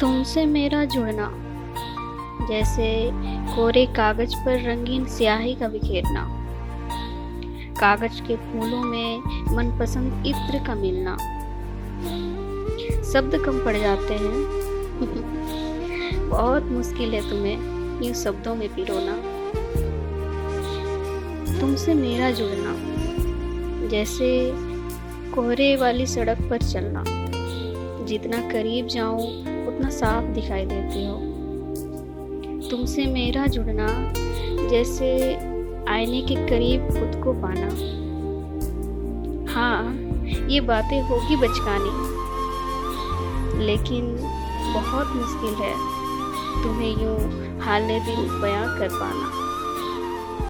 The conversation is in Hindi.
तुमसे मेरा जुड़ना। जैसे कोरे कागज़ पर रंगीन स्याही का बिखेरना। कागज़ के फूलों में मनपसंद इत्र का मिलना। शब्द कम पड़ जाते हैं। बहुत मुश्किल है तुम्हें यूँ शब्दों में पिरोना तुमसे मेरा जुड़ना। जैसे कोहरे वाली सड़क पर चलना। जितना करीब जाऊँ, उतना साफ़ दिखाई देती हो। तुमसे मेरा जुड़ना, जैसे आईने के करीब खुद को पाना। हाँ ये बातें होगी बचकानी। लेकिन बहुत मुश्किल है तुम्हें यूँ हाल दिल बयां कर पाना।